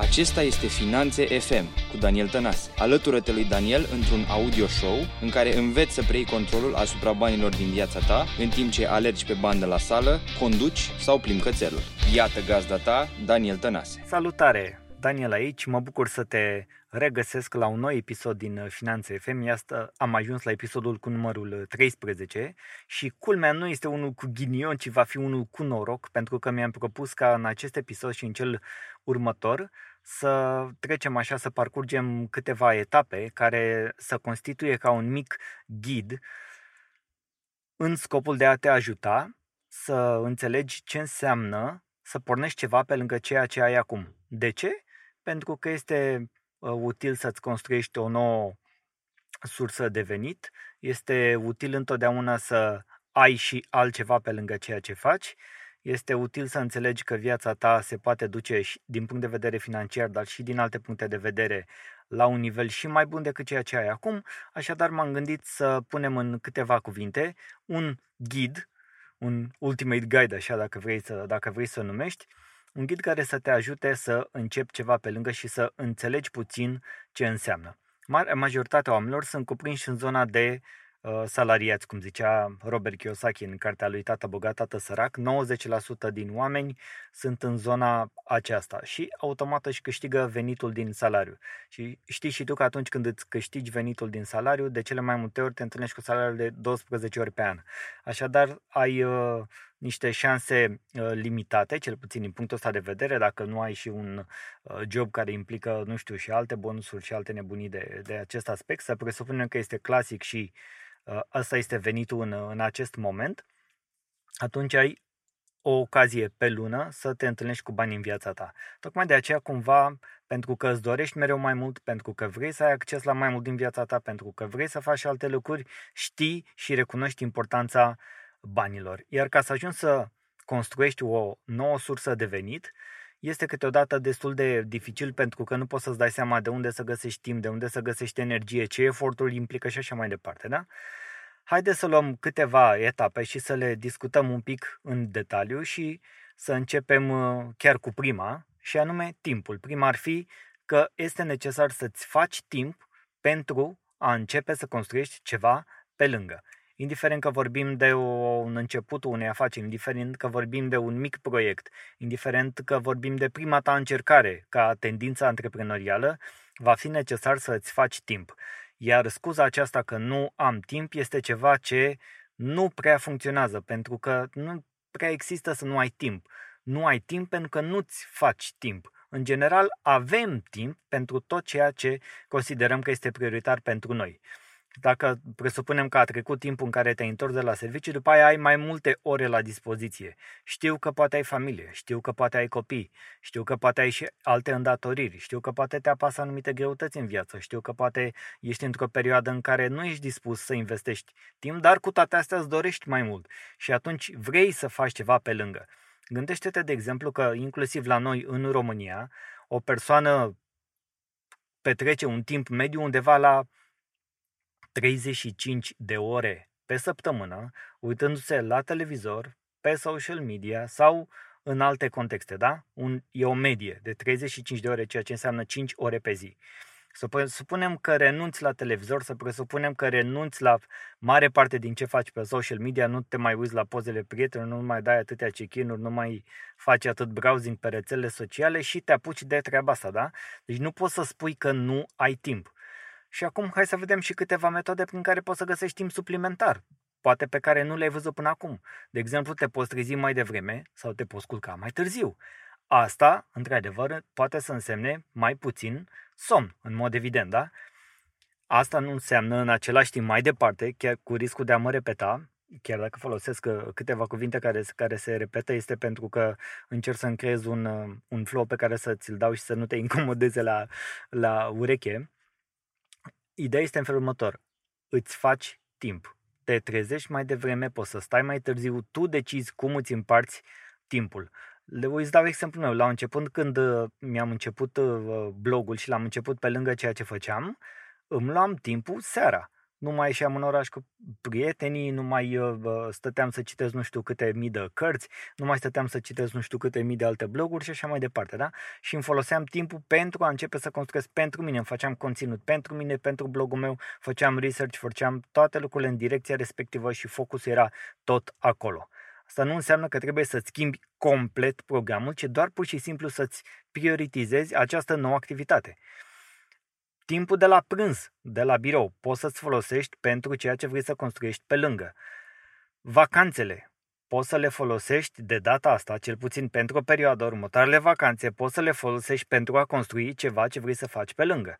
Acesta este Finanțe FM cu Daniel Tănase. Alătură-te lui Daniel într-un audio show în care înveți să preiei controlul asupra banilor din viața ta în timp ce alergi pe bandă la sală, conduci sau plimbi cățelul. Iată gazda ta, Daniel Tănase. Salutare! Daniel aici, mă bucur să te regăsesc la un nou episod din Finanțe FM. Iată, am ajuns la episodul cu numărul 13 și culmea nu este unul cu ghinion, ci va fi unul cu noroc, pentru că mi-am propus ca în acest episod și în cel următor să trecem așa, să parcurgem câteva etape care să constituie ca un mic ghid în scopul de a te ajuta să înțelegi ce înseamnă să pornești ceva pe lângă ceea ce ai acum. De ce? Pentru că este uh, util să-ți construiești o nouă sursă de venit, este util întotdeauna să ai și altceva pe lângă ceea ce faci este util să înțelegi că viața ta se poate duce și din punct de vedere financiar, dar și din alte puncte de vedere la un nivel și mai bun decât ceea ce ai acum, așadar m-am gândit să punem în câteva cuvinte un ghid, un ultimate guide, așa dacă vrei să, dacă vrei să numești, un ghid care să te ajute să începi ceva pe lângă și să înțelegi puțin ce înseamnă. Majoritatea oamenilor sunt cuprinși în zona de Uh, salariați, cum zicea Robert Kiyosaki în cartea lui Tata Bogat, Tata Sărac, 90% din oameni sunt în zona aceasta și automat își câștigă venitul din salariu. Și știi și tu că atunci când îți câștigi venitul din salariu, de cele mai multe ori te întâlnești cu salariul de 12 ori pe an. Așadar, ai uh, niște șanse uh, limitate, cel puțin din punctul ăsta de vedere, dacă nu ai și un uh, job care implică, nu știu, și alte bonusuri și alte nebunii de, de acest aspect, să presupunem că este clasic și uh, ăsta este venitul în, în acest moment, atunci ai o ocazie pe lună să te întâlnești cu bani în viața ta. Tocmai de aceea, cumva, pentru că îți dorești mereu mai mult, pentru că vrei să ai acces la mai mult din viața ta, pentru că vrei să faci alte lucruri, știi și recunoști importanța banilor. Iar ca să ajungi să construiești o nouă sursă de venit, este câteodată destul de dificil pentru că nu poți să-ți dai seama de unde să găsești timp, de unde să găsești energie, ce efortul implică și așa mai departe, da? Haideți să luăm câteva etape și să le discutăm un pic în detaliu și să începem uh, chiar cu prima, și anume timpul. Prima ar fi că este necesar să-ți faci timp pentru a începe să construiești ceva pe lângă indiferent că vorbim de o, un început unei afaceri, indiferent că vorbim de un mic proiect, indiferent că vorbim de prima ta încercare ca tendință antreprenorială, va fi necesar să îți faci timp. Iar scuza aceasta că nu am timp este ceva ce nu prea funcționează, pentru că nu prea există să nu ai timp. Nu ai timp pentru că nu-ți faci timp. În general, avem timp pentru tot ceea ce considerăm că este prioritar pentru noi. Dacă presupunem că a trecut timpul în care te-ai întors de la serviciu, după aia ai mai multe ore la dispoziție. Știu că poate ai familie, știu că poate ai copii, știu că poate ai și alte îndatoriri, știu că poate te apasă anumite greutăți în viață, știu că poate ești într-o perioadă în care nu ești dispus să investești timp, dar cu toate astea îți dorești mai mult și atunci vrei să faci ceva pe lângă. Gândește-te, de exemplu, că inclusiv la noi în România, o persoană petrece un timp mediu undeva la 35 de ore pe săptămână uitându-se la televizor, pe social media sau în alte contexte, da? Un, e o medie de 35 de ore, ceea ce înseamnă 5 ore pe zi. Să supunem că renunți la televizor, să presupunem că renunți la mare parte din ce faci pe social media, nu te mai uiți la pozele prietenilor, nu mai dai atâtea check-in-uri, nu mai faci atât browsing pe rețelele sociale și te apuci de treaba asta, da? Deci nu poți să spui că nu ai timp. Și acum hai să vedem și câteva metode prin care poți să găsești timp suplimentar, poate pe care nu le-ai văzut până acum. De exemplu, te poți trezi mai devreme sau te poți culca mai târziu. Asta, într-adevăr, poate să însemne mai puțin somn, în mod evident, da? Asta nu înseamnă în același timp mai departe, chiar cu riscul de a mă repeta, chiar dacă folosesc uh, câteva cuvinte care, care se repetă, este pentru că încerc să-mi creez un, uh, un flow pe care să ți-l dau și să nu te incomodeze la, la ureche. Ideea este în felul următor. Îți faci timp. Te trezești mai devreme, poți să stai mai târziu, tu decizi cum îți împarți timpul. Le voi dau exemplu meu. La început, când uh, mi-am început uh, blogul și l-am început pe lângă ceea ce făceam, îmi luam timpul seara. Nu mai ieșeam în oraș cu prietenii, nu mai uh, stăteam să citesc nu știu câte mii de cărți, nu mai stăteam să citesc nu știu câte mii de alte bloguri și așa mai departe, da? Și îmi foloseam timpul pentru a începe să construiesc pentru mine, îmi făceam conținut pentru mine, pentru blogul meu, făceam research, făceam toate lucrurile în direcția respectivă și focusul era tot acolo. Asta nu înseamnă că trebuie să-ți schimbi complet programul, ci doar pur și simplu să-ți prioritizezi această nouă activitate. Timpul de la prânz, de la birou, poți să-ți folosești pentru ceea ce vrei să construiești pe lângă. Vacanțele, poți să le folosești de data asta, cel puțin pentru o perioadă următoarele vacanțe, poți să le folosești pentru a construi ceva ce vrei să faci pe lângă.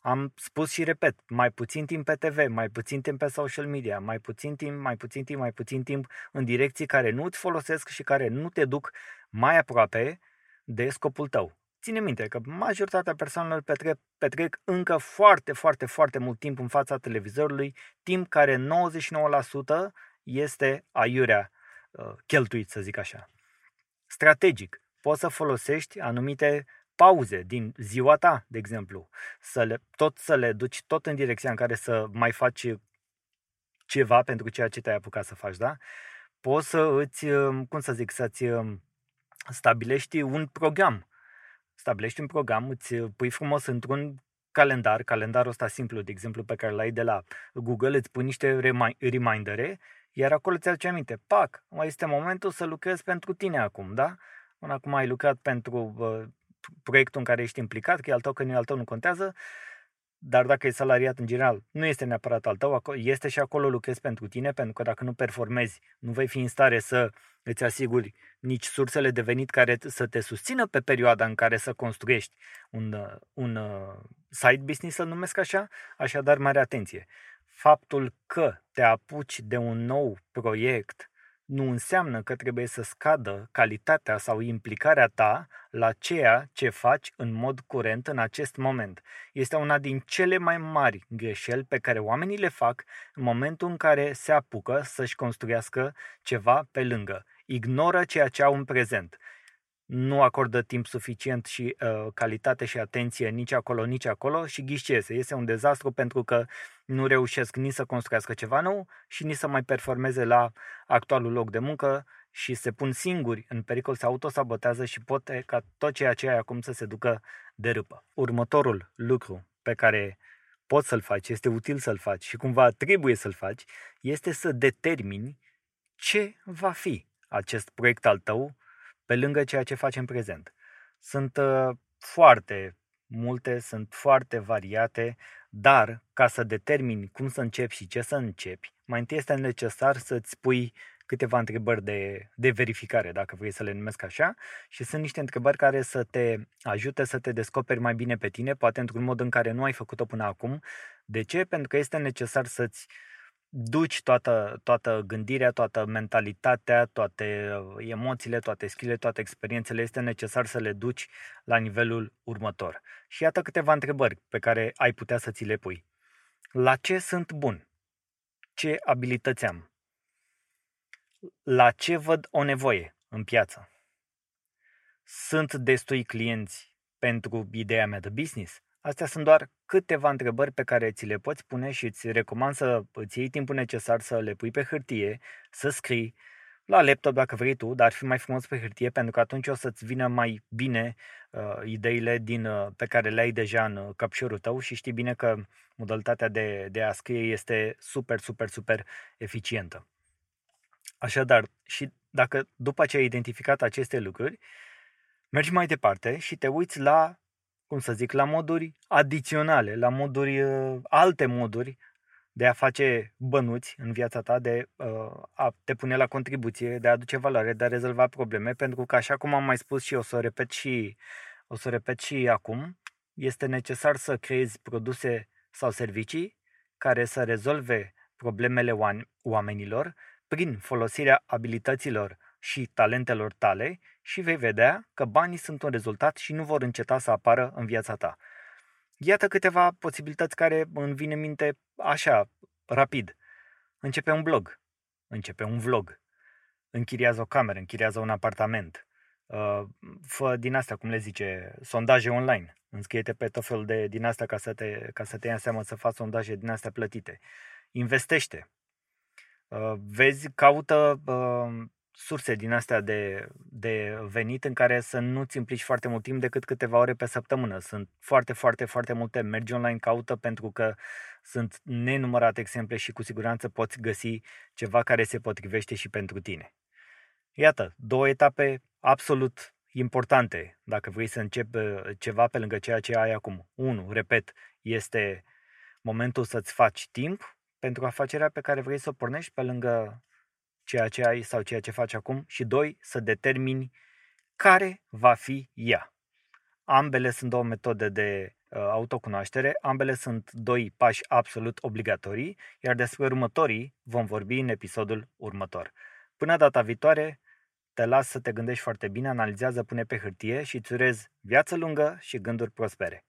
Am spus și repet, mai puțin timp pe TV, mai puțin timp pe social media, mai puțin timp, mai puțin timp, mai puțin timp în direcții care nu îți folosesc și care nu te duc mai aproape de scopul tău. Ține minte că majoritatea persoanelor petrec, petrec încă foarte, foarte, foarte mult timp în fața televizorului, timp care 99% este aiurea uh, cheltuit, să zic așa. Strategic, poți să folosești anumite pauze din ziua ta, de exemplu, să le, tot să le duci tot în direcția în care să mai faci ceva pentru ceea ce te-ai apucat să faci, da? Poți să îți, um, cum să zic, să-ți um, stabilești un program. Stabilești un program, îți pui frumos într-un calendar, calendarul ăsta simplu, de exemplu, pe care l-ai de la Google, îți pui niște remindere, iar acolo ți aduce aminte, pac, mai este momentul să lucrezi pentru tine acum, da? Până acum ai lucrat pentru uh, proiectul în care ești implicat, că e al tău, că nu e al tău, nu contează, dar dacă e salariat în general, nu este neapărat al tău, este și acolo lucrezi pentru tine, pentru că dacă nu performezi, nu vei fi în stare să îți asiguri nici sursele de venit care să te susțină pe perioada în care să construiești un, un uh, side business, să-l numesc așa, așadar mare atenție. Faptul că te apuci de un nou proiect nu înseamnă că trebuie să scadă calitatea sau implicarea ta la ceea ce faci în mod curent în acest moment. Este una din cele mai mari greșeli pe care oamenii le fac în momentul în care se apucă să-și construiască ceva pe lângă. Ignoră ceea ce au în prezent nu acordă timp suficient și uh, calitate și atenție nici acolo, nici acolo și ghiși ce este. Este un dezastru pentru că nu reușesc nici să construiască ceva nou și nici să mai performeze la actualul loc de muncă și se pun singuri în pericol, se autosabotează și pot ca tot ceea ce ai acum să se ducă de râpă. Următorul lucru pe care poți să-l faci, este util să-l faci și cumva trebuie să-l faci, este să determini ce va fi acest proiect al tău pe lângă ceea ce faci în prezent. Sunt uh, foarte multe, sunt foarte variate, dar ca să determini cum să începi și ce să începi, mai întâi este necesar să-ți pui câteva întrebări de, de verificare, dacă vrei să le numesc așa, și sunt niște întrebări care să te ajute să te descoperi mai bine pe tine, poate într-un mod în care nu ai făcut-o până acum. De ce? Pentru că este necesar să-ți uh, duci toată, toată gândirea, toată mentalitatea, toate uh, emoțiile, toate skills toate experiențele, este necesar să le duci la nivelul următor. Și iată câteva întrebări pe care ai putea să ți le pui. La ce sunt bun? Ce abilități am? La ce văd o nevoie în piață? Sunt destui clienți pentru ideea mea de business? Astea sunt doar câteva întrebări pe care ți le poți pune și îți recomand să îți iei timpul necesar să le pui pe hârtie, să scrii la laptop dacă vrei tu, dar ar fi mai frumos pe hârtie pentru că atunci o să-ți vină mai bine uh, ideile din, uh, pe care le ai deja în uh, căpșorul tău și știi bine că modalitatea de, de a scrie este super, super, super eficientă. Așadar, și dacă după ce ai identificat aceste lucruri, mergi mai departe și te uiți la cum să zic, la moduri adiționale, la moduri, uh, alte moduri de a face bănuți în viața ta, de uh, a te pune la contribuție, de a aduce valoare, de a rezolva probleme, pentru că așa cum am mai spus și o să o repet și, o să o repet și acum, este necesar să creezi produse sau servicii care să rezolve problemele oamenilor prin folosirea abilităților și talentelor tale și vei vedea că banii sunt un rezultat și nu vor înceta să apară în viața ta. Iată câteva posibilități care îmi vin în minte așa, rapid. Începe un blog, începe un vlog, închiriază o cameră, închiriază un apartament, uh, fă din asta, cum le zice, sondaje online, înscrie-te pe tot felul de din asta ca să te, ca să te ia seama să faci sondaje din astea plătite. investește. Uh, vezi, caută uh, surse din astea de, de venit în care să nu-ți implici foarte mult timp decât câteva ore pe săptămână. Sunt foarte, foarte, foarte multe. Mergi online, caută pentru că sunt nenumărate exemple și cu siguranță poți găsi ceva care se potrivește și pentru tine. Iată, două etape absolut importante dacă vrei să începi uh, ceva pe lângă ceea ce ai acum. Unu, repet, este momentul să-ți faci timp pentru afacerea pe care vrei să o pornești pe lângă ceea ce ai sau ceea ce faci acum și doi, să determini care va fi ea. Ambele sunt două metode de uh, autocunoaștere, ambele sunt doi pași absolut obligatorii, iar despre următorii vom vorbi în episodul următor. Până data viitoare, te las să te gândești foarte bine, analizează, pune pe hârtie și îți urez viață lungă și gânduri prospere.